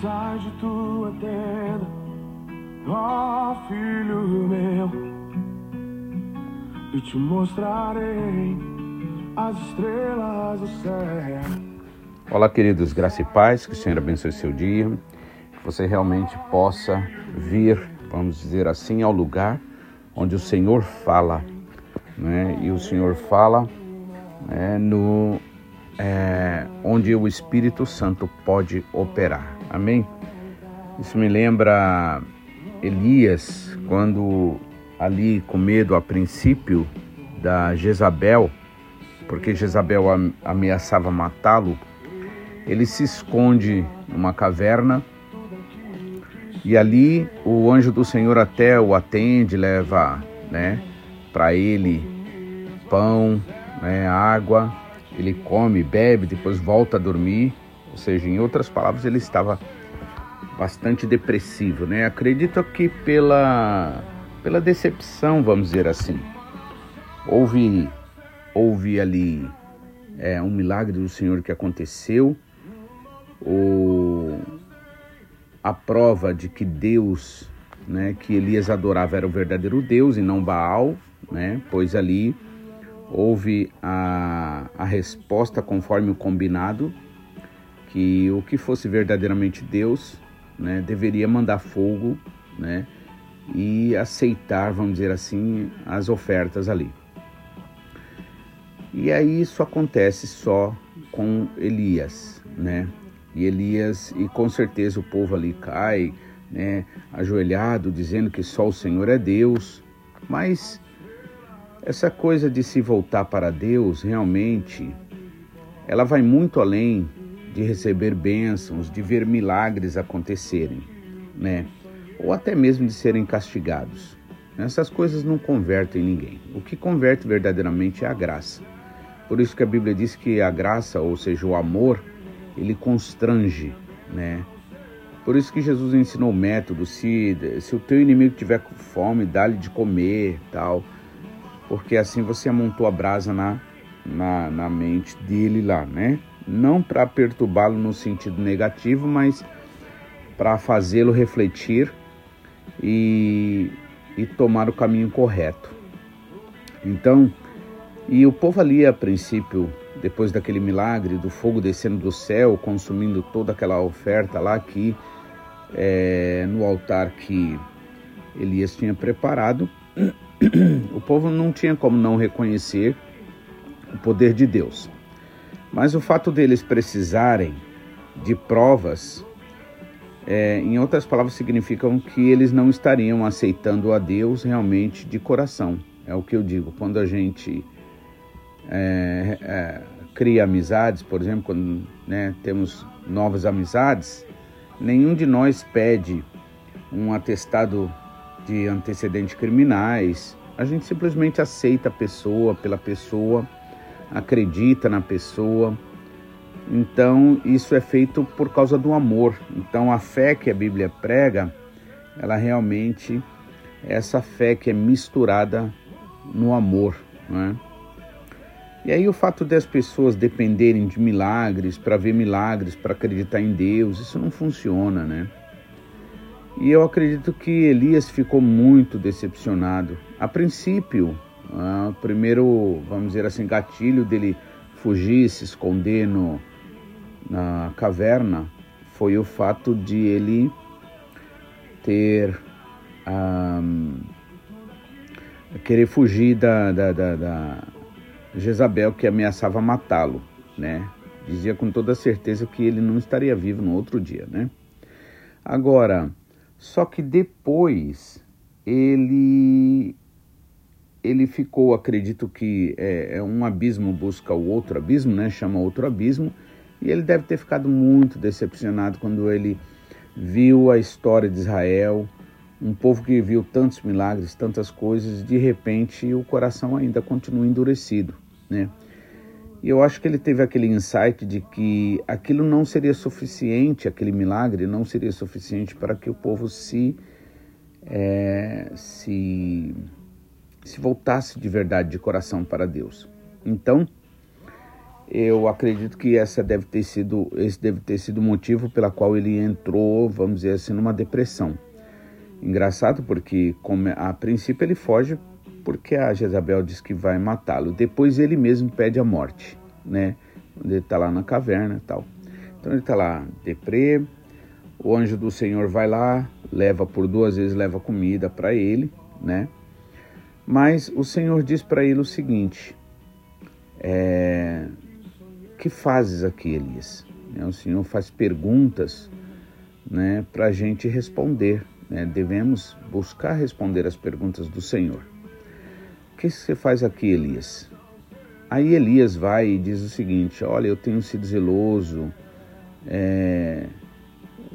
sai de tua tenda, ó filho meu, e te mostrarei as estrelas do céu. Olá, queridos, graça e paz, que o Senhor abençoe seu dia, que você realmente possa vir, vamos dizer assim, ao lugar onde o Senhor fala, né? E o Senhor fala né, no é, onde o Espírito Santo pode operar. Amém? Isso me lembra Elias, quando ali com medo a princípio da Jezabel, porque Jezabel ameaçava matá-lo ele se esconde numa caverna e ali o anjo do Senhor até o atende, leva, né, para ele pão, né, água, ele come, bebe, depois volta a dormir. Ou seja, em outras palavras, ele estava bastante depressivo, né? Acredito que pela pela decepção, vamos dizer assim. Houve houve ali é, um milagre do Senhor que aconteceu o, a prova de que Deus, né, que Elias adorava era o verdadeiro Deus e não Baal, né, pois ali houve a, a resposta conforme o combinado, que o que fosse verdadeiramente Deus né, deveria mandar fogo né, e aceitar, vamos dizer assim, as ofertas ali. E aí isso acontece só com Elias, né? E Elias, e com certeza o povo ali cai, né, ajoelhado, dizendo que só o Senhor é Deus. Mas essa coisa de se voltar para Deus, realmente, ela vai muito além de receber bênçãos, de ver milagres acontecerem, né? Ou até mesmo de serem castigados. Essas coisas não convertem ninguém. O que converte verdadeiramente é a graça. Por isso que a Bíblia diz que a graça, ou seja, o amor, ele constrange, né? Por isso que Jesus ensinou o método, se, se o teu inimigo tiver fome, dá-lhe de comer, tal, porque assim você amontou a brasa na, na, na mente dele lá, né? Não para perturbá-lo no sentido negativo, mas para fazê-lo refletir e, e tomar o caminho correto. Então, e o povo ali a princípio depois daquele milagre do fogo descendo do céu, consumindo toda aquela oferta lá que é, no altar que Elias tinha preparado, o povo não tinha como não reconhecer o poder de Deus. Mas o fato deles precisarem de provas, é, em outras palavras, significam que eles não estariam aceitando a Deus realmente de coração. É o que eu digo. Quando a gente é, é, cria amizades, por exemplo, quando né, temos novas amizades, nenhum de nós pede um atestado de antecedentes criminais. A gente simplesmente aceita a pessoa pela pessoa, acredita na pessoa. Então, isso é feito por causa do amor. Então, a fé que a Bíblia prega, ela realmente é essa fé que é misturada no amor, não é? E aí o fato das pessoas dependerem de milagres, para ver milagres, para acreditar em Deus, isso não funciona, né? E eu acredito que Elias ficou muito decepcionado. A princípio, o primeiro, vamos dizer assim, gatilho dele fugir, se esconder no, na caverna foi o fato de ele ter querer fugir da, da, da, da Jezabel que ameaçava matá-lo, né? Dizia com toda certeza que ele não estaria vivo no outro dia, né? Agora, só que depois ele ele ficou, acredito que é, é, um abismo busca o outro abismo, né? Chama outro abismo, e ele deve ter ficado muito decepcionado quando ele viu a história de Israel, um povo que viu tantos milagres, tantas coisas, de repente o coração ainda continua endurecido né? E eu acho que ele teve aquele insight de que aquilo não seria suficiente, aquele milagre não seria suficiente para que o povo se é, se se voltasse de verdade de coração para Deus. Então eu acredito que essa deve ter sido, esse deve ter sido o motivo pela qual ele entrou, vamos dizer assim, numa depressão. Engraçado porque como, a princípio ele foge porque a Jezabel diz que vai matá-lo. Depois ele mesmo pede a morte, né? Ele está lá na caverna tal. Então ele está lá, deprê, o anjo do Senhor vai lá, leva por duas vezes, leva comida para ele, né? Mas o Senhor diz para ele o seguinte: é, que fazes aqui, Elias? É, o Senhor faz perguntas né, para a gente responder. Né? Devemos buscar responder as perguntas do Senhor. O que você faz aqui, Elias? Aí Elias vai e diz o seguinte: Olha, eu tenho sido zeloso, é,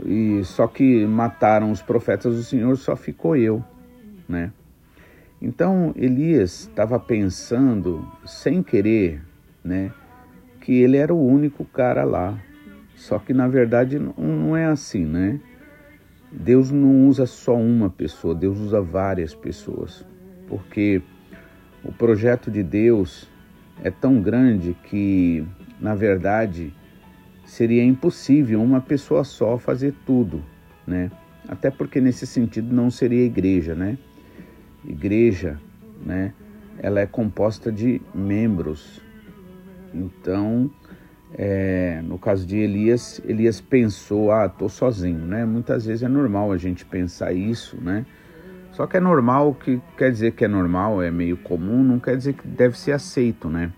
e só que mataram os profetas do Senhor, só ficou eu, né? Então Elias estava pensando, sem querer, né, que ele era o único cara lá. Só que na verdade não é assim, né? Deus não usa só uma pessoa, Deus usa várias pessoas. Porque o projeto de Deus é tão grande que, na verdade, seria impossível uma pessoa só fazer tudo, né? Até porque nesse sentido não seria igreja, né? Igreja, né? Ela é composta de membros. Então, é, no caso de Elias, Elias pensou, ah, tô sozinho, né? Muitas vezes é normal a gente pensar isso, né? Só que é normal, que quer dizer que é normal, é meio comum, não quer dizer que deve ser aceito, né?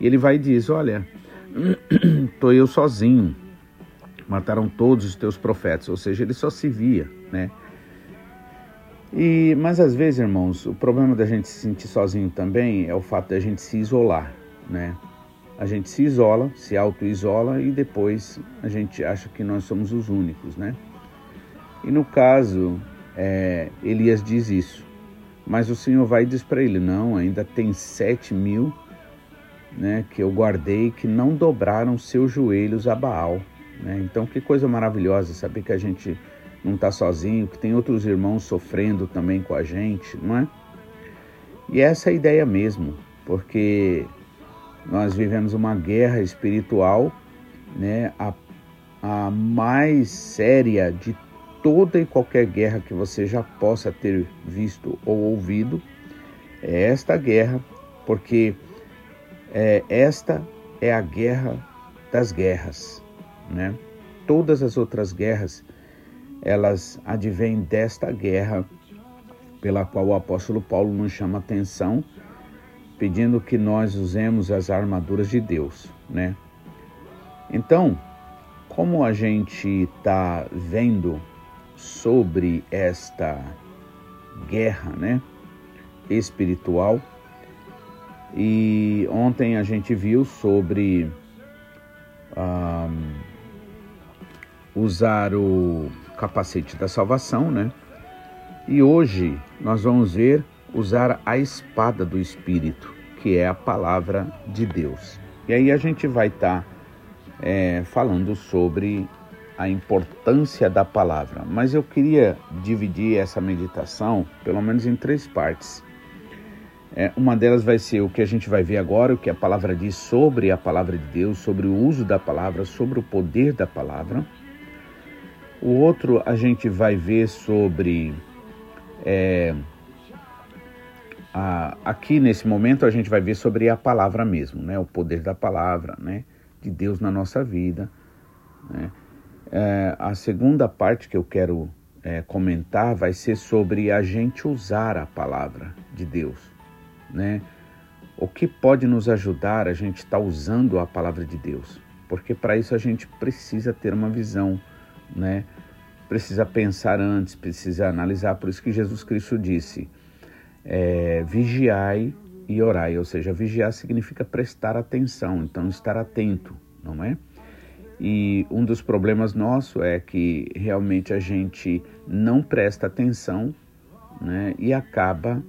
E ele vai e diz, olha, Estou eu sozinho. Mataram todos os teus profetas, ou seja, ele só se via, né? E, mas às vezes, irmãos, o problema da gente se sentir sozinho também é o fato da gente se isolar, né? A gente se isola, se auto-isola e depois a gente acha que nós somos os únicos, né? E no caso, é, Elias diz isso, mas o Senhor vai e diz para ele: não, ainda tem sete mil né, que eu guardei, que não dobraram seus joelhos a Baal. Né? Então, que coisa maravilhosa saber que a gente não está sozinho, que tem outros irmãos sofrendo também com a gente, não é? E essa é a ideia mesmo, porque nós vivemos uma guerra espiritual, né, a, a mais séria de toda e qualquer guerra que você já possa ter visto ou ouvido, é esta guerra, porque é, esta é a guerra das guerras, né? Todas as outras guerras, elas advêm desta guerra pela qual o apóstolo Paulo nos chama atenção, pedindo que nós usemos as armaduras de Deus, né? Então, como a gente está vendo sobre esta guerra, né, espiritual, e ontem a gente viu sobre um, usar o capacete da salvação, né? E hoje nós vamos ver usar a espada do Espírito, que é a palavra de Deus. E aí a gente vai estar tá, é, falando sobre a importância da palavra, mas eu queria dividir essa meditação pelo menos em três partes. É, uma delas vai ser o que a gente vai ver agora, o que a palavra diz sobre a palavra de Deus, sobre o uso da palavra, sobre o poder da palavra. O outro a gente vai ver sobre. É, a, aqui nesse momento a gente vai ver sobre a palavra mesmo, né? O poder da palavra, né? De Deus na nossa vida. Né? É, a segunda parte que eu quero é, comentar vai ser sobre a gente usar a palavra de Deus né? O que pode nos ajudar a gente estar tá usando a palavra de Deus? Porque para isso a gente precisa ter uma visão, né? Precisa pensar antes, precisa analisar. Por isso que Jesus Cristo disse: é, vigiai e orai. Ou seja, vigiar significa prestar atenção, então estar atento, não é? E um dos problemas nosso é que realmente a gente não presta atenção né, e acaba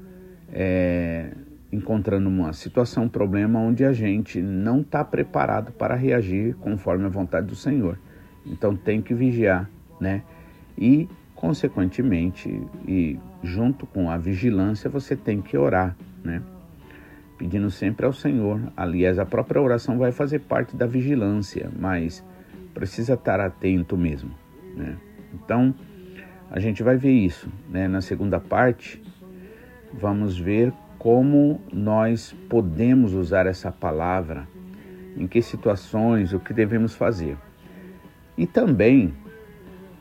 é, encontrando uma situação, um problema onde a gente não está preparado para reagir conforme a vontade do Senhor. Então tem que vigiar, né? E consequentemente e junto com a vigilância você tem que orar, né? pedindo sempre ao Senhor. Aliás, a própria oração vai fazer parte da vigilância, mas precisa estar atento mesmo. Né? Então, a gente vai ver isso. Né? Na segunda parte, vamos ver como nós podemos usar essa palavra, em que situações, o que devemos fazer. E também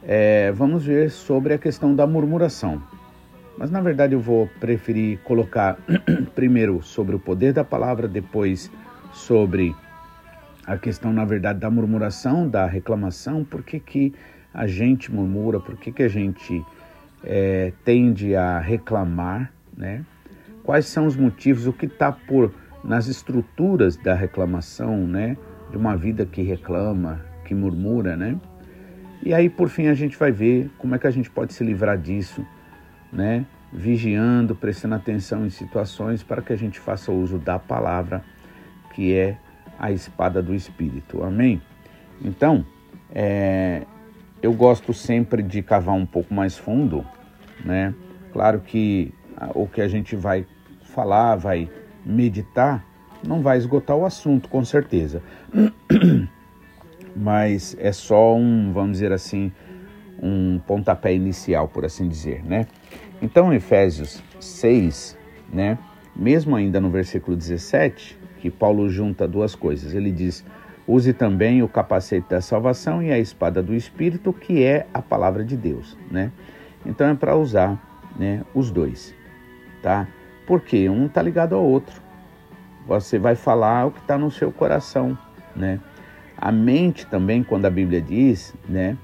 é, vamos ver sobre a questão da murmuração. Mas na verdade eu vou preferir colocar primeiro sobre o poder da palavra, depois sobre a questão, na verdade, da murmuração, da reclamação, por que, que a gente murmura, por que, que a gente é, tende a reclamar, né? Quais são os motivos, o que está por nas estruturas da reclamação, né? De uma vida que reclama, que murmura, né? E aí, por fim, a gente vai ver como é que a gente pode se livrar disso, né? Vigiando, prestando atenção em situações para que a gente faça uso da palavra, que é a espada do Espírito. Amém? Então, é, eu gosto sempre de cavar um pouco mais fundo, né? Claro que o que a gente vai falar, vai meditar, não vai esgotar o assunto, com certeza. Mas é só um, vamos dizer assim, um pontapé inicial, por assim dizer, né? Então, Efésios 6, né? Mesmo ainda no versículo 17, que Paulo junta duas coisas. Ele diz: Use também o capacete da salvação e a espada do Espírito, que é a palavra de Deus, né? Então é para usar, né, os dois, tá? Porque um está ligado ao outro. Você vai falar o que está no seu coração, né? A mente também, quando a Bíblia diz, né?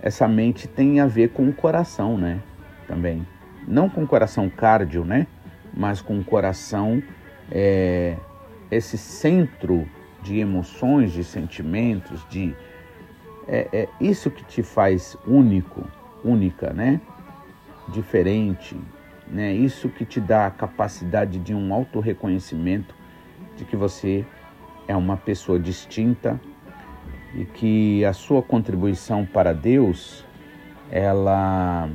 Essa mente tem a ver com o coração, né? Também. Não com o coração cardio, né? Mas com o coração, é, esse centro de emoções, de sentimentos, de. É, é isso que te faz único, única, né? Diferente, né? Isso que te dá a capacidade de um autorreconhecimento de que você é uma pessoa distinta, e que a sua contribuição para Deus ela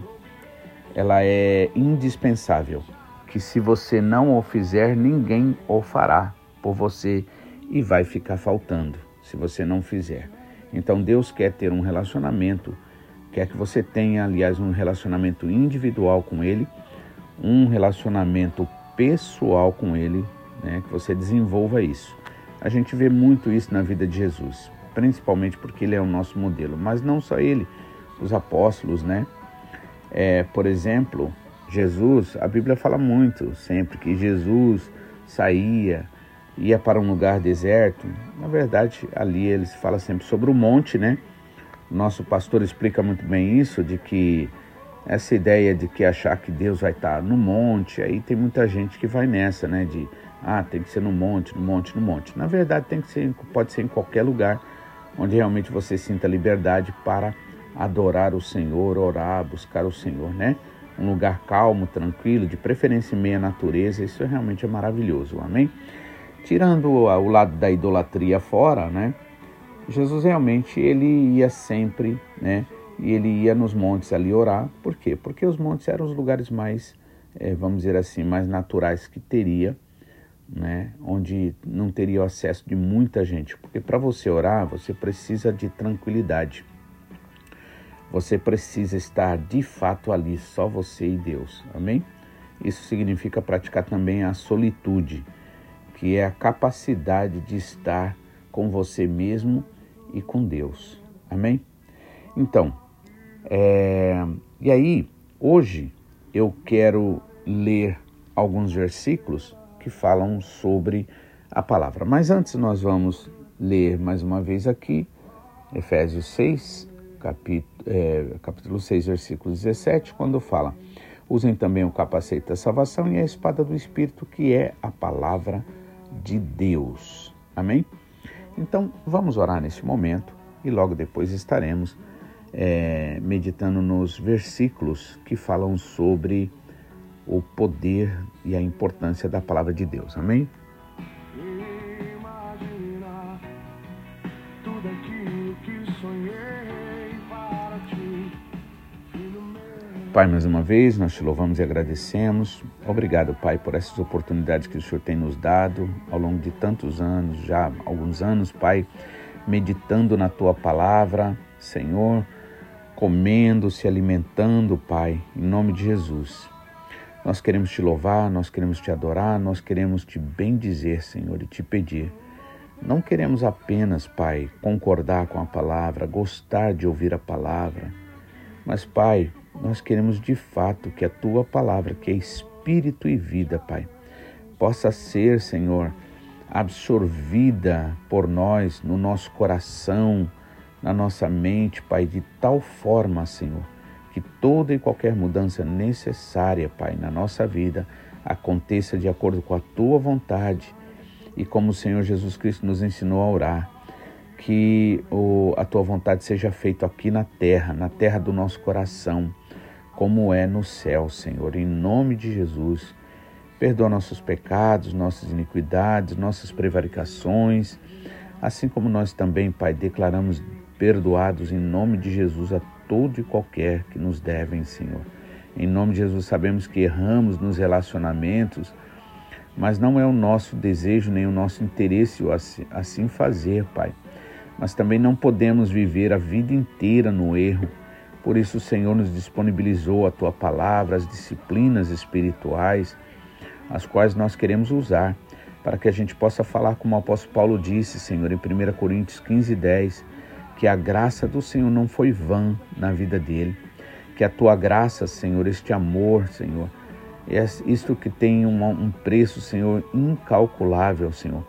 ela é indispensável, que se você não o fizer, ninguém o fará por você e vai ficar faltando se você não fizer. Então Deus quer ter um relacionamento, quer que você tenha, aliás, um relacionamento individual com ele, um relacionamento pessoal com ele, né, que você desenvolva isso. A gente vê muito isso na vida de Jesus principalmente porque ele é o nosso modelo, mas não só ele, os apóstolos, né? É, por exemplo, Jesus, a Bíblia fala muito sempre que Jesus saía, ia para um lugar deserto. Na verdade, ali eles falam sempre sobre o monte, né? Nosso pastor explica muito bem isso, de que essa ideia de que achar que Deus vai estar no monte, aí tem muita gente que vai nessa, né? De ah, tem que ser no monte, no monte, no monte. Na verdade, tem que ser, pode ser em qualquer lugar onde realmente você sinta liberdade para adorar o Senhor, orar, buscar o Senhor, né? Um lugar calmo, tranquilo, de preferência em meia natureza, isso realmente é maravilhoso, amém? Tirando o lado da idolatria fora, né? Jesus realmente ele ia sempre, né? E ele ia nos montes ali orar, por quê? Porque os montes eram os lugares mais, é, vamos dizer assim, mais naturais que teria né, onde não teria o acesso de muita gente, porque para você orar você precisa de tranquilidade. Você precisa estar de fato ali, só você e Deus. Amém? Isso significa praticar também a solitude, que é a capacidade de estar com você mesmo e com Deus. Amém? Então, é... e aí, hoje eu quero ler alguns versículos que falam sobre a palavra. Mas antes nós vamos ler mais uma vez aqui Efésios 6, capítulo, é, capítulo 6, versículo 17, quando fala: Usem também o capacete da salvação e a espada do Espírito, que é a palavra de Deus. Amém? Então vamos orar nesse momento e logo depois estaremos é, meditando nos versículos que falam sobre o poder e a importância da palavra de Deus. Amém? Pai, mais uma vez, nós te louvamos e agradecemos. Obrigado, Pai, por essas oportunidades que o Senhor tem nos dado ao longo de tantos anos, já alguns anos, Pai, meditando na tua palavra, Senhor, comendo, se alimentando, Pai, em nome de Jesus. Nós queremos te louvar, nós queremos te adorar, nós queremos te bendizer, Senhor, e te pedir. Não queremos apenas, Pai, concordar com a palavra, gostar de ouvir a palavra, mas, Pai, nós queremos de fato que a tua palavra, que é espírito e vida, Pai, possa ser, Senhor, absorvida por nós no nosso coração, na nossa mente, Pai, de tal forma, Senhor, que toda e qualquer mudança necessária, Pai, na nossa vida aconteça de acordo com a tua vontade e como o Senhor Jesus Cristo nos ensinou a orar que a tua vontade seja feita aqui na terra, na terra do nosso coração, como é no céu, Senhor. Em nome de Jesus, perdoa nossos pecados, nossas iniquidades, nossas prevaricações, assim como nós também, Pai, declaramos perdoados em nome de Jesus a todo e qualquer que nos devem, Senhor. Em nome de Jesus, sabemos que erramos nos relacionamentos, mas não é o nosso desejo nem o nosso interesse assim fazer, Pai mas também não podemos viver a vida inteira no erro. Por isso, o Senhor nos disponibilizou a tua palavra, as disciplinas espirituais, as quais nós queremos usar, para que a gente possa falar como o apóstolo Paulo disse, Senhor, em 1 Coríntios 15, 10, que a graça do Senhor não foi vã na vida dele, que a tua graça, Senhor, este amor, Senhor, isto que tem um preço, Senhor, incalculável, Senhor,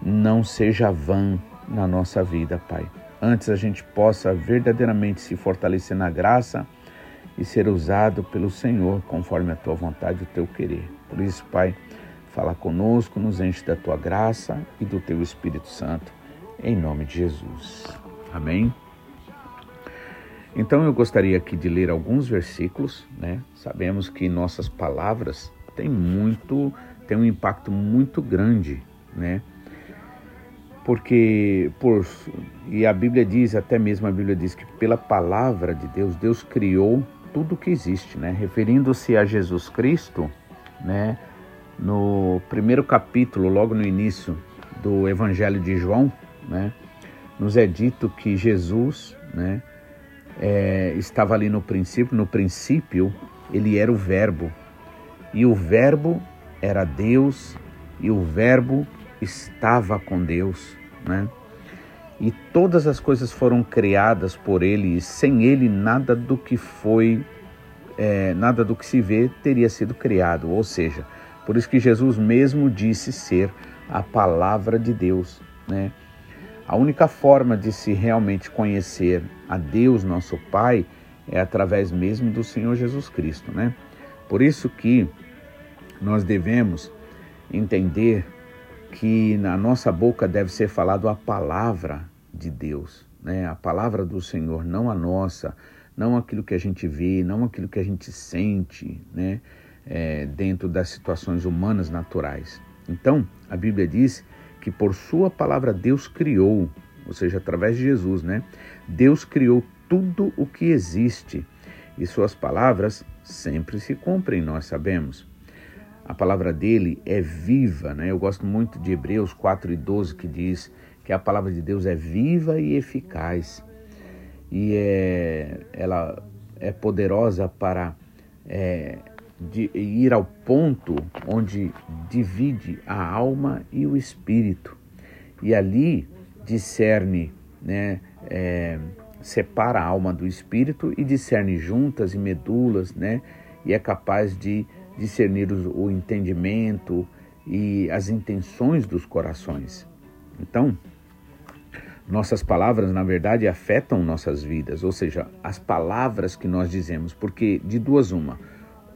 não seja vã na nossa vida, Pai. Antes a gente possa verdadeiramente se fortalecer na graça e ser usado pelo Senhor conforme a tua vontade e o teu querer. Por isso, Pai, fala conosco, nos enche da tua graça e do teu Espírito Santo, em nome de Jesus. Amém. Então eu gostaria aqui de ler alguns versículos, né? Sabemos que nossas palavras têm muito, têm um impacto muito grande, né? porque por e a Bíblia diz, até mesmo a Bíblia diz que pela palavra de Deus, Deus criou tudo que existe, né? Referindo-se a Jesus Cristo, né? No primeiro capítulo, logo no início do Evangelho de João, né? Nos é dito que Jesus, né? É, estava ali no princípio, no princípio ele era o Verbo e o Verbo era Deus e o Verbo estava com Deus, né? E todas as coisas foram criadas por Ele, e sem Ele nada do que foi, é, nada do que se vê teria sido criado. Ou seja, por isso que Jesus mesmo disse ser a palavra de Deus, né? A única forma de se realmente conhecer a Deus, nosso Pai, é através mesmo do Senhor Jesus Cristo, né? Por isso que nós devemos entender que na nossa boca deve ser falado a palavra de Deus, né? A palavra do Senhor, não a nossa, não aquilo que a gente vê, não aquilo que a gente sente, né? É, dentro das situações humanas naturais. Então, a Bíblia diz que por sua palavra Deus criou, ou seja, através de Jesus, né? Deus criou tudo o que existe e suas palavras sempre se cumprem, nós sabemos a palavra dele é viva, né? Eu gosto muito de Hebreus 4 e 12 que diz que a palavra de Deus é viva e eficaz e é, ela é poderosa para é, de, ir ao ponto onde divide a alma e o espírito e ali discerne, né? É, separa a alma do espírito e discerne juntas e medulas, né? E é capaz de discernir o entendimento e as intenções dos corações. Então, nossas palavras, na verdade, afetam nossas vidas, ou seja, as palavras que nós dizemos, porque de duas uma,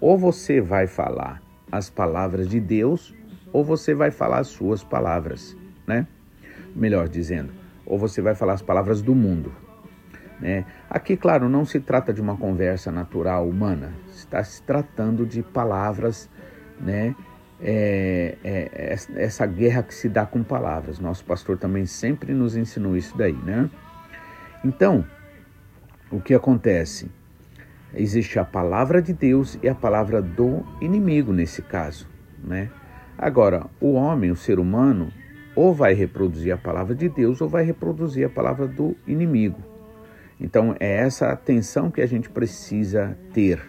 ou você vai falar as palavras de Deus, ou você vai falar as suas palavras, né? Melhor dizendo, ou você vai falar as palavras do mundo. Né? Aqui, claro, não se trata de uma conversa natural humana, está se tratando de palavras, né? É, é, é, essa guerra que se dá com palavras. Nosso pastor também sempre nos ensinou isso daí, né? Então, o que acontece? Existe a palavra de Deus e a palavra do inimigo nesse caso, né? Agora, o homem, o ser humano, ou vai reproduzir a palavra de Deus ou vai reproduzir a palavra do inimigo. Então, é essa atenção que a gente precisa ter.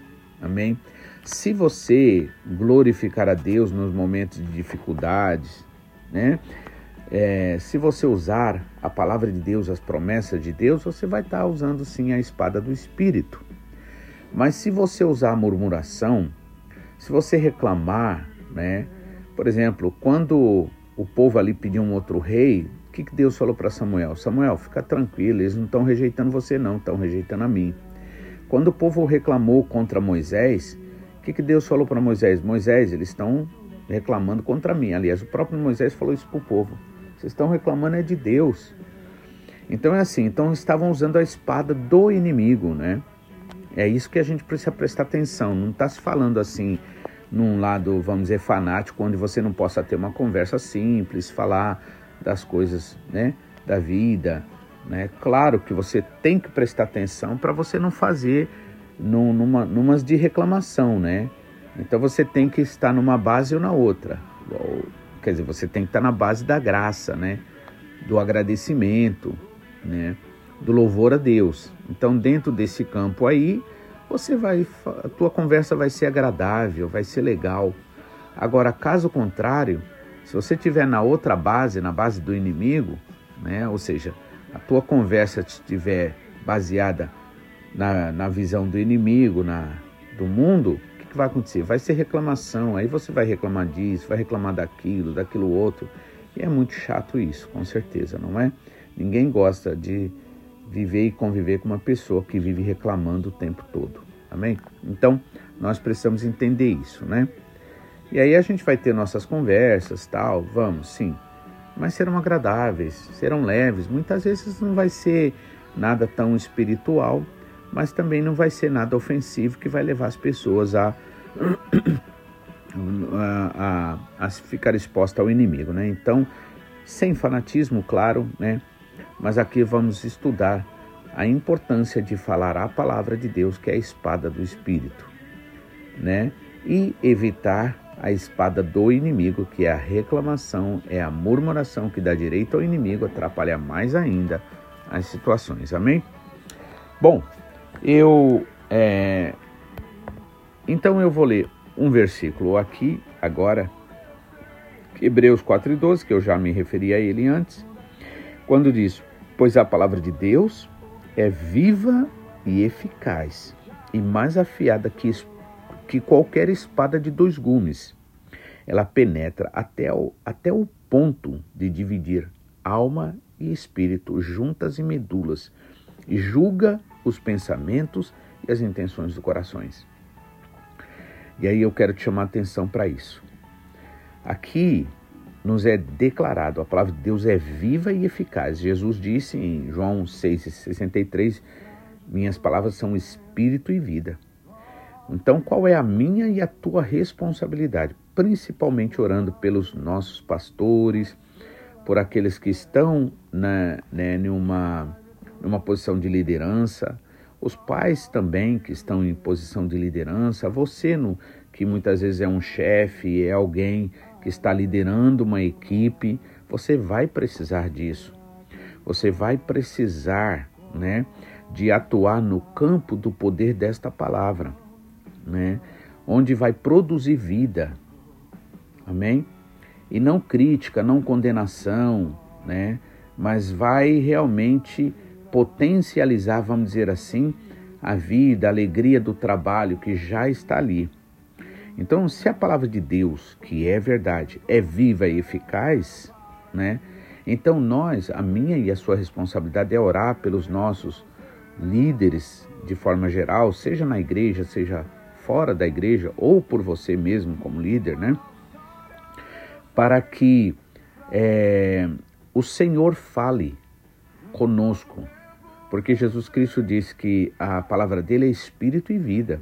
Amém? Se você glorificar a Deus nos momentos de dificuldades, né? É, se você usar a palavra de Deus, as promessas de Deus, você vai estar usando sim a espada do Espírito. Mas se você usar a murmuração, se você reclamar, né? Por exemplo, quando o povo ali pediu um outro rei, o que, que Deus falou para Samuel? Samuel, fica tranquilo, eles não estão rejeitando você não, estão rejeitando a mim. Quando o povo reclamou contra Moisés, o que, que Deus falou para Moisés? Moisés, eles estão reclamando contra mim. Aliás, o próprio Moisés falou isso para o povo. Vocês estão reclamando é de Deus. Então é assim, então estavam usando a espada do inimigo, né? É isso que a gente precisa prestar atenção. Não está se falando assim num lado, vamos dizer, fanático, onde você não possa ter uma conversa simples, falar das coisas, né, da vida, né? Claro que você tem que prestar atenção para você não fazer num, numa numas de reclamação, né? Então você tem que estar numa base ou na outra. Quer dizer, você tem que estar na base da graça, né? Do agradecimento, né? Do louvor a Deus. Então, dentro desse campo aí, você vai, a tua conversa vai ser agradável, vai ser legal. Agora, caso contrário, se você estiver na outra base, na base do inimigo, né? Ou seja, a tua conversa estiver baseada na, na visão do inimigo, na, do mundo, que vai acontecer? Vai ser reclamação, aí você vai reclamar disso, vai reclamar daquilo, daquilo outro. E é muito chato isso, com certeza, não é? Ninguém gosta de viver e conviver com uma pessoa que vive reclamando o tempo todo. Amém? Então, nós precisamos entender isso, né? E aí a gente vai ter nossas conversas, tal, vamos, sim. Mas serão agradáveis, serão leves. Muitas vezes não vai ser nada tão espiritual, mas também não vai ser nada ofensivo que vai levar as pessoas a, a, a, a ficar exposta ao inimigo, né? Então, sem fanatismo, claro, né? Mas aqui vamos estudar a importância de falar a palavra de Deus, que é a espada do Espírito, né? E evitar a espada do inimigo, que é a reclamação, é a murmuração que dá direito ao inimigo, atrapalha mais ainda as situações. Amém? Bom, eu é, então eu vou ler um versículo aqui agora, Hebreus 4 e 12, que eu já me referi a ele antes, quando diz: Pois a palavra de Deus é viva e eficaz, e mais afiada que, que qualquer espada de dois gumes. Ela penetra até o, até o ponto de dividir alma e espírito, juntas e medulas, e julga os pensamentos e as intenções dos corações. E aí eu quero te chamar a atenção para isso. Aqui nos é declarado, a palavra de Deus é viva e eficaz. Jesus disse em João 6,63: Minhas palavras são espírito e vida. Então, qual é a minha e a tua responsabilidade? Principalmente orando pelos nossos pastores, por aqueles que estão na, né, numa numa posição de liderança, os pais também que estão em posição de liderança, você no, que muitas vezes é um chefe, é alguém que está liderando uma equipe, você vai precisar disso. Você vai precisar, né, de atuar no campo do poder desta palavra, né, onde vai produzir vida. Amém? E não crítica, não condenação, né, mas vai realmente potencializar, vamos dizer assim, a vida, a alegria do trabalho que já está ali. Então, se a palavra de Deus, que é verdade, é viva e eficaz, né? Então nós, a minha e a sua responsabilidade é orar pelos nossos líderes de forma geral, seja na igreja, seja fora da igreja ou por você mesmo como líder, né? Para que é, o Senhor fale conosco, porque Jesus Cristo disse que a palavra dele é espírito e vida.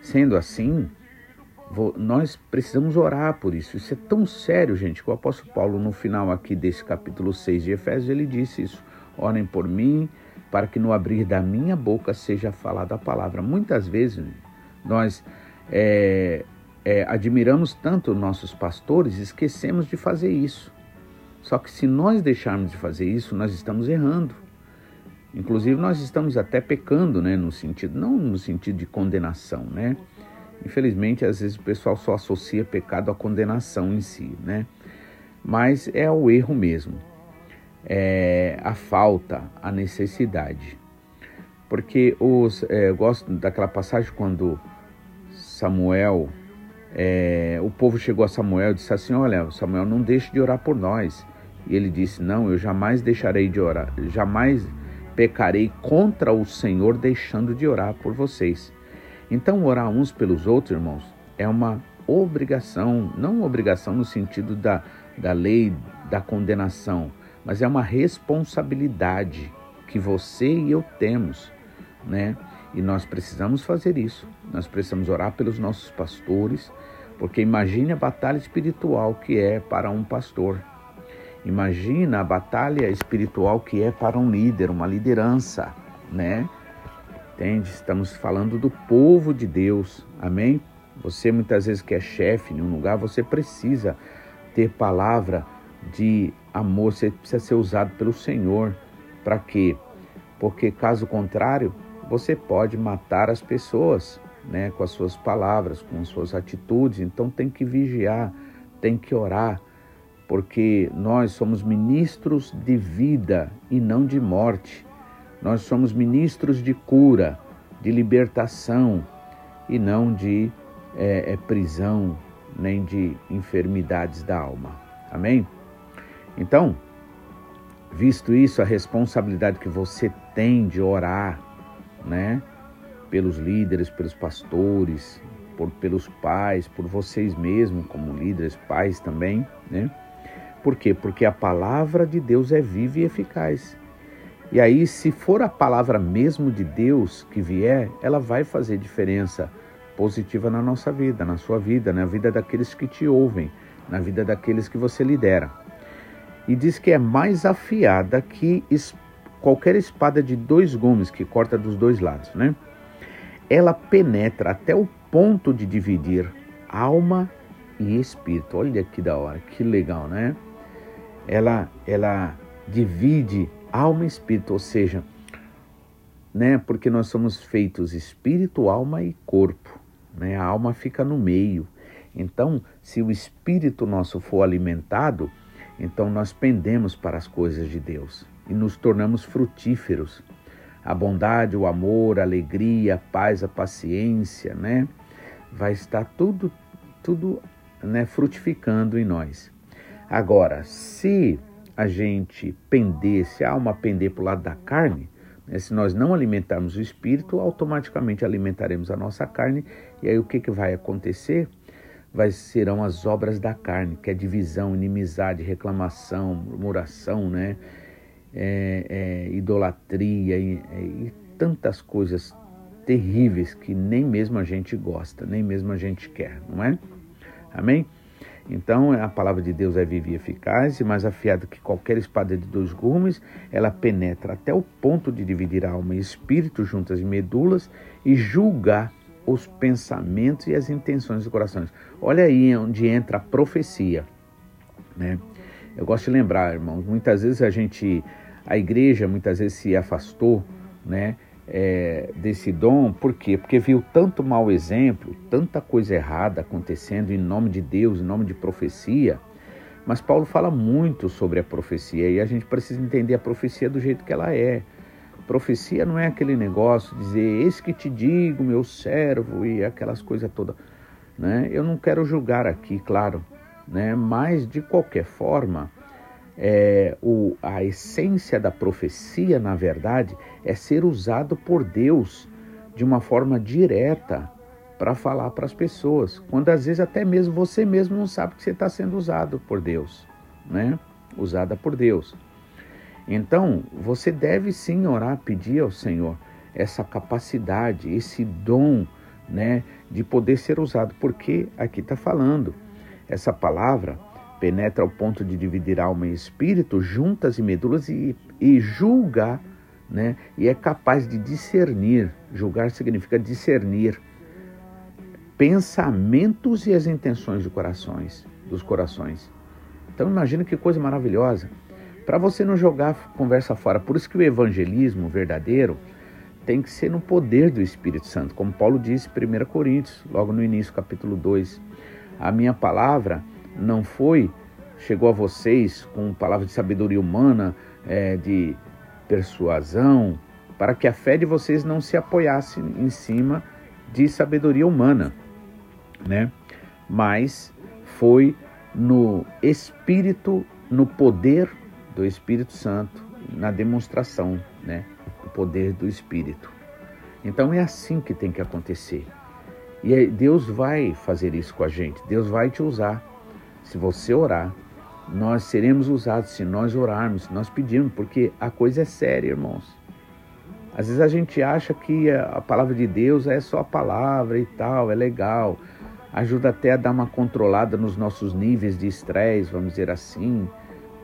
Sendo assim, nós precisamos orar por isso. Isso é tão sério, gente, que o apóstolo Paulo, no final aqui desse capítulo 6 de Efésios, ele disse isso. Orem por mim, para que no abrir da minha boca seja falada a palavra. Muitas vezes nós é, é, admiramos tanto nossos pastores, esquecemos de fazer isso. Só que se nós deixarmos de fazer isso, nós estamos errando. Inclusive nós estamos até pecando, né, no sentido não no sentido de condenação, né? Infelizmente, às vezes o pessoal só associa pecado à condenação em si, né? Mas é o erro mesmo é, a falta, a necessidade. Porque os, é, eu gosto daquela passagem quando Samuel, é, o povo chegou a Samuel e disse assim: Olha, Samuel, não deixe de orar por nós. E ele disse: Não, eu jamais deixarei de orar, jamais pecarei contra o Senhor deixando de orar por vocês. Então, orar uns pelos outros, irmãos, é uma obrigação, não obrigação no sentido da, da lei da condenação, mas é uma responsabilidade que você e eu temos, né? E nós precisamos fazer isso. Nós precisamos orar pelos nossos pastores, porque imagine a batalha espiritual que é para um pastor. Imagina a batalha espiritual que é para um líder, uma liderança, né? Entende? Estamos falando do povo de Deus. Amém? Você muitas vezes que é chefe em um lugar, você precisa ter palavra de amor, você precisa ser usado pelo Senhor. Para quê? Porque caso contrário, você pode matar as pessoas, né, com as suas palavras, com as suas atitudes. Então tem que vigiar, tem que orar, porque nós somos ministros de vida e não de morte. Nós somos ministros de cura, de libertação e não de é, é, prisão nem de enfermidades da alma. Amém? Então, visto isso, a responsabilidade que você tem de orar, né, pelos líderes, pelos pastores, por, pelos pais, por vocês mesmos como líderes, pais também, né? Por quê? Porque a palavra de Deus é viva e eficaz. E aí, se for a palavra mesmo de Deus que vier, ela vai fazer diferença positiva na nossa vida, na sua vida, na vida daqueles que te ouvem, na vida daqueles que você lidera e diz que é mais afiada que qualquer espada de dois gumes que corta dos dois lados, né? Ela penetra até o ponto de dividir alma e espírito. Olha que da hora, que legal, né? Ela ela divide alma e espírito, ou seja, né? Porque nós somos feitos espírito, alma e corpo, né? A alma fica no meio. Então, se o espírito nosso for alimentado, então nós pendemos para as coisas de Deus e nos tornamos frutíferos. A bondade, o amor, a alegria, a paz, a paciência, né? Vai estar tudo, tudo né, frutificando em nós. Agora, se a gente pender, se a alma pender para o lado da carne, né, se nós não alimentarmos o espírito, automaticamente alimentaremos a nossa carne. E aí o que, que vai acontecer? vai, serão as obras da carne, que é divisão, inimizade, reclamação, murmuração, né? É, é, idolatria e, é, e tantas coisas terríveis que nem mesmo a gente gosta, nem mesmo a gente quer, não é? Amém? Então, a palavra de Deus é viva e eficaz, e mais afiada que qualquer espada de dois gumes, ela penetra até o ponto de dividir alma e espírito juntas e medulas e julgar os pensamentos e as intenções do coração. Olha aí onde entra a profecia, né? Eu gosto de lembrar, irmãos, muitas vezes a gente, a igreja muitas vezes se afastou, né? É, desse dom, por quê? Porque viu tanto mau exemplo, tanta coisa errada acontecendo em nome de Deus, em nome de profecia. Mas Paulo fala muito sobre a profecia e a gente precisa entender a profecia do jeito que ela é. Profecia não é aquele negócio de dizer, eis que te digo, meu servo, e aquelas coisas todas. Né? Eu não quero julgar aqui, claro, né? mas de qualquer forma, é, o, a essência da profecia, na verdade, é ser usado por Deus de uma forma direta para falar para as pessoas, quando às vezes até mesmo você mesmo não sabe que você está sendo usado por Deus, né? Usada por Deus. Então, você deve sim orar, pedir ao Senhor essa capacidade, esse dom, né, de poder ser usado, porque aqui está falando, essa palavra penetra ao ponto de dividir alma e espírito, juntas e medulas e, e julga né? E é capaz de discernir, julgar significa discernir pensamentos e as intenções de corações, dos corações. Então imagina que coisa maravilhosa. Para você não jogar conversa fora. Por isso que o evangelismo verdadeiro tem que ser no poder do Espírito Santo, como Paulo disse em 1 Coríntios, logo no início, capítulo 2. A minha palavra não foi, chegou a vocês com palavra de sabedoria humana, é, de persuasão, para que a fé de vocês não se apoiasse em cima de sabedoria humana, né? Mas foi no Espírito, no poder do Espírito Santo, na demonstração, né? O poder do Espírito. Então é assim que tem que acontecer. E Deus vai fazer isso com a gente. Deus vai te usar. Se você orar, nós seremos usados se nós orarmos, se nós pedirmos, porque a coisa é séria, irmãos. Às vezes a gente acha que a palavra de Deus é só a palavra e tal, é legal. Ajuda até a dar uma controlada nos nossos níveis de estresse, vamos dizer assim,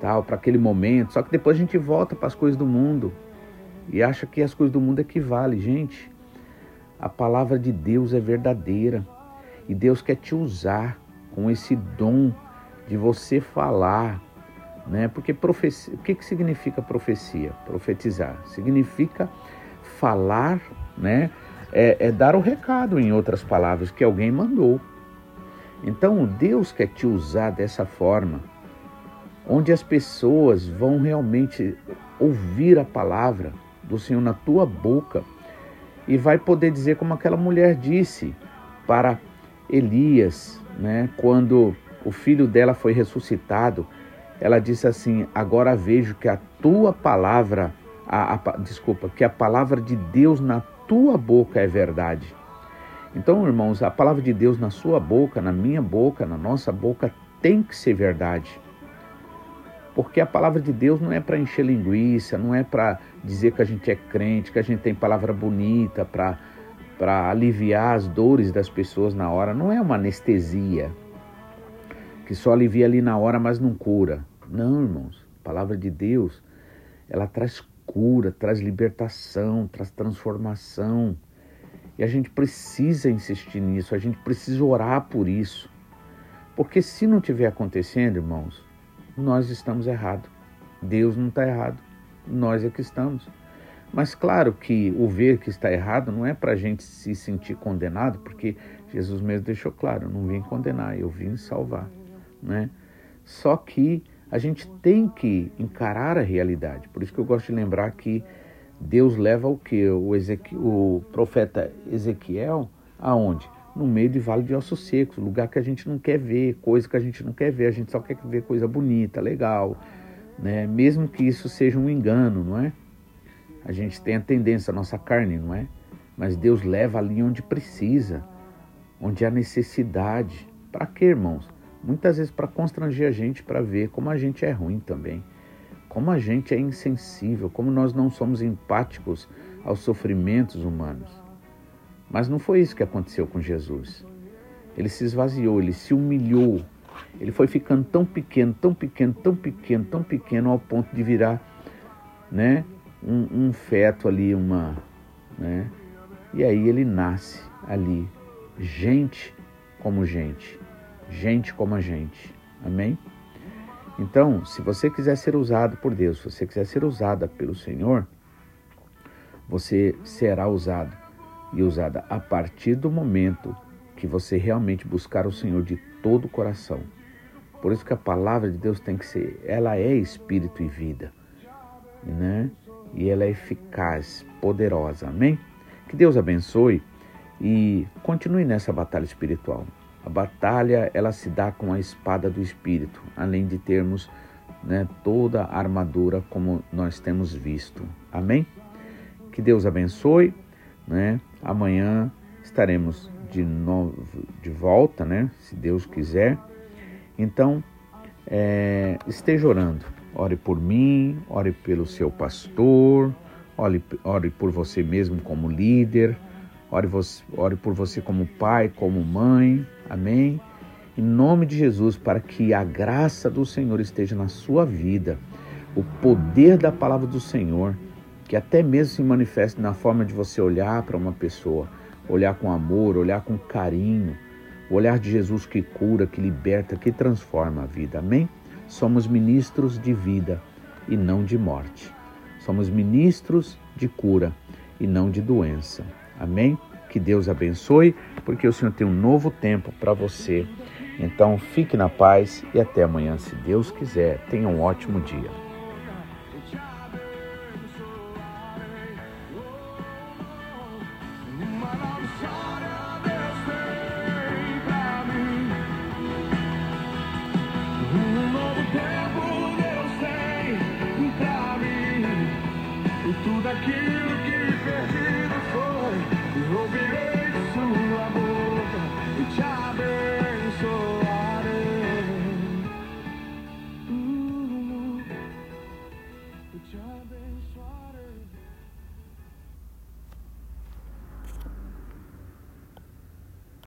tal, para aquele momento. Só que depois a gente volta para as coisas do mundo e acha que as coisas do mundo equivalem. Gente, a palavra de Deus é verdadeira e Deus quer te usar com esse dom de você falar, né? Porque profecia, o que, que significa profecia? Profetizar significa falar, né? É, é dar o recado, em outras palavras, que alguém mandou. Então Deus quer te usar dessa forma, onde as pessoas vão realmente ouvir a palavra do Senhor na tua boca e vai poder dizer como aquela mulher disse para Elias, né, quando o filho dela foi ressuscitado, ela disse assim: Agora vejo que a tua palavra, a, a, desculpa, que a palavra de Deus na tua boca é verdade. Então, irmãos, a palavra de Deus na sua boca, na minha boca, na nossa boca, tem que ser verdade. Porque a palavra de Deus não é para encher linguiça, não é para dizer que a gente é crente, que a gente tem palavra bonita para aliviar as dores das pessoas na hora. Não é uma anestesia que só alivia ali na hora, mas não cura. Não, irmãos. A palavra de Deus, ela traz cura, traz libertação, traz transformação. E a gente precisa insistir nisso, a gente precisa orar por isso. Porque se não estiver acontecendo, irmãos, nós estamos errados. Deus não está errado, nós é que estamos. Mas claro que o ver que está errado não é para a gente se sentir condenado, porque Jesus mesmo deixou claro: eu não vim condenar, eu vim salvar né? Só que a gente tem que encarar a realidade. Por isso que eu gosto de lembrar que Deus leva o que o, o profeta Ezequiel aonde? No meio de vale de ossos secos, lugar que a gente não quer ver, coisa que a gente não quer ver, a gente só quer ver coisa bonita, legal, né? Mesmo que isso seja um engano, não é? A gente tem a tendência, a nossa carne, não é? Mas Deus leva ali onde precisa, onde há necessidade. Para quê, irmãos? Muitas vezes para constranger a gente para ver como a gente é ruim também, como a gente é insensível, como nós não somos empáticos aos sofrimentos humanos. Mas não foi isso que aconteceu com Jesus. Ele se esvaziou, ele se humilhou, ele foi ficando tão pequeno, tão pequeno, tão pequeno, tão pequeno ao ponto de virar, né, um, um feto ali, uma, né, e aí ele nasce ali, gente como gente gente como a gente. Amém? Então, se você quiser ser usado por Deus, se você quiser ser usada pelo Senhor, você será usado e usada a partir do momento que você realmente buscar o Senhor de todo o coração. Por isso que a palavra de Deus tem que ser, ela é espírito e vida, né? E ela é eficaz, poderosa. Amém? Que Deus abençoe e continue nessa batalha espiritual. A batalha ela se dá com a espada do Espírito, além de termos né, toda a armadura como nós temos visto. Amém? Que Deus abençoe. Né? Amanhã estaremos de novo de volta, né? Se Deus quiser. Então, é, esteja orando. Ore por mim, ore pelo seu pastor, ore, ore por você mesmo como líder, ore, ore por você como pai, como mãe, Amém? Em nome de Jesus, para que a graça do Senhor esteja na sua vida, o poder da palavra do Senhor que até mesmo se manifeste na forma de você olhar para uma pessoa, olhar com amor, olhar com carinho, o olhar de Jesus que cura, que liberta, que transforma a vida. Amém? Somos ministros de vida e não de morte. Somos ministros de cura e não de doença. Amém? Que Deus abençoe, porque o Senhor tem um novo tempo para você. Então fique na paz e até amanhã, se Deus quiser. Tenha um ótimo dia.